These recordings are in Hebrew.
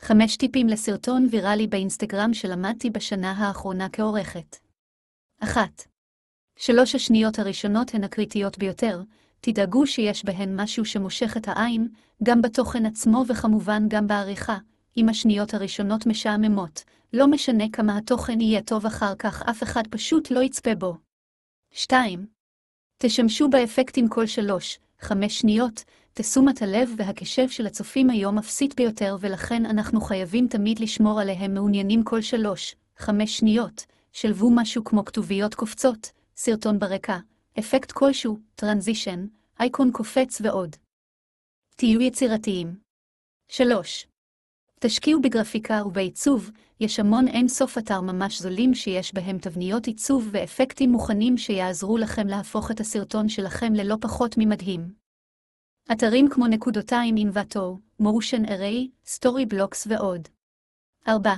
5 טיפים לסרטון ויראלי באינסטגרם שלמדתי בשנה האחרונה כעורכת. 1. שלוש השניות הראשונות הן הקריטיות ביותר, תדאגו שיש בהן משהו שמושך את העין, גם בתוכן עצמו וכמובן גם בעריכה. אם השניות הראשונות משעממות, לא משנה כמה התוכן יהיה טוב אחר כך, אף אחד פשוט לא יצפה בו. 2. תשמשו באפקטים כל שלוש, חמש שניות, תשומת הלב והקשב של הצופים היום אפסית ביותר ולכן אנחנו חייבים תמיד לשמור עליהם מעוניינים כל שלוש, חמש שניות, שלבו משהו כמו כתוביות קופצות, סרטון ברקע, אפקט כלשהו, טרנזישן, אייקון קופץ ועוד. תהיו יצירתיים. 3. תשקיעו בגרפיקה ובעיצוב, יש המון אין סוף אתר ממש זולים שיש בהם תבניות עיצוב ואפקטים מוכנים שיעזרו לכם להפוך את הסרטון שלכם ללא פחות ממדהים. אתרים כמו נקודותיים אינבטור, מושן אריי, סטורי בלוקס ועוד. 4.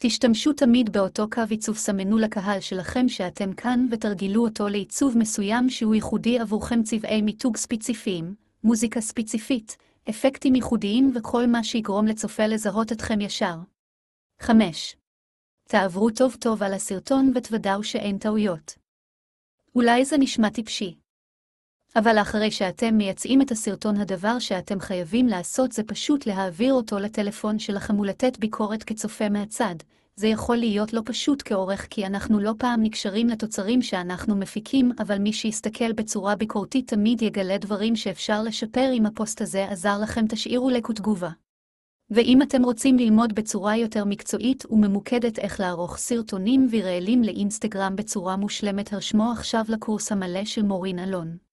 תשתמשו תמיד באותו קו עיצוב סמנו לקהל שלכם שאתם כאן ותרגילו אותו לעיצוב מסוים שהוא ייחודי עבורכם צבעי מיתוג ספציפיים, מוזיקה ספציפית, אפקטים ייחודיים וכל מה שיגרום לצופה לזהות אתכם ישר. 5. תעברו טוב טוב על הסרטון ותוודאו שאין טעויות. אולי זה נשמע טיפשי. אבל אחרי שאתם מייצאים את הסרטון הדבר שאתם חייבים לעשות זה פשוט להעביר אותו לטלפון שלכם ולתת ביקורת כצופה מהצד. זה יכול להיות לא פשוט כעורך כי אנחנו לא פעם נקשרים לתוצרים שאנחנו מפיקים, אבל מי שיסתכל בצורה ביקורתית תמיד יגלה דברים שאפשר לשפר אם הפוסט הזה עזר לכם תשאירו לקו תגובה. ואם אתם רוצים ללמוד בצורה יותר מקצועית וממוקדת איך לערוך סרטונים ויראלים לאינסטגרם בצורה מושלמת הרשמו עכשיו לקורס המלא של מורין אלון.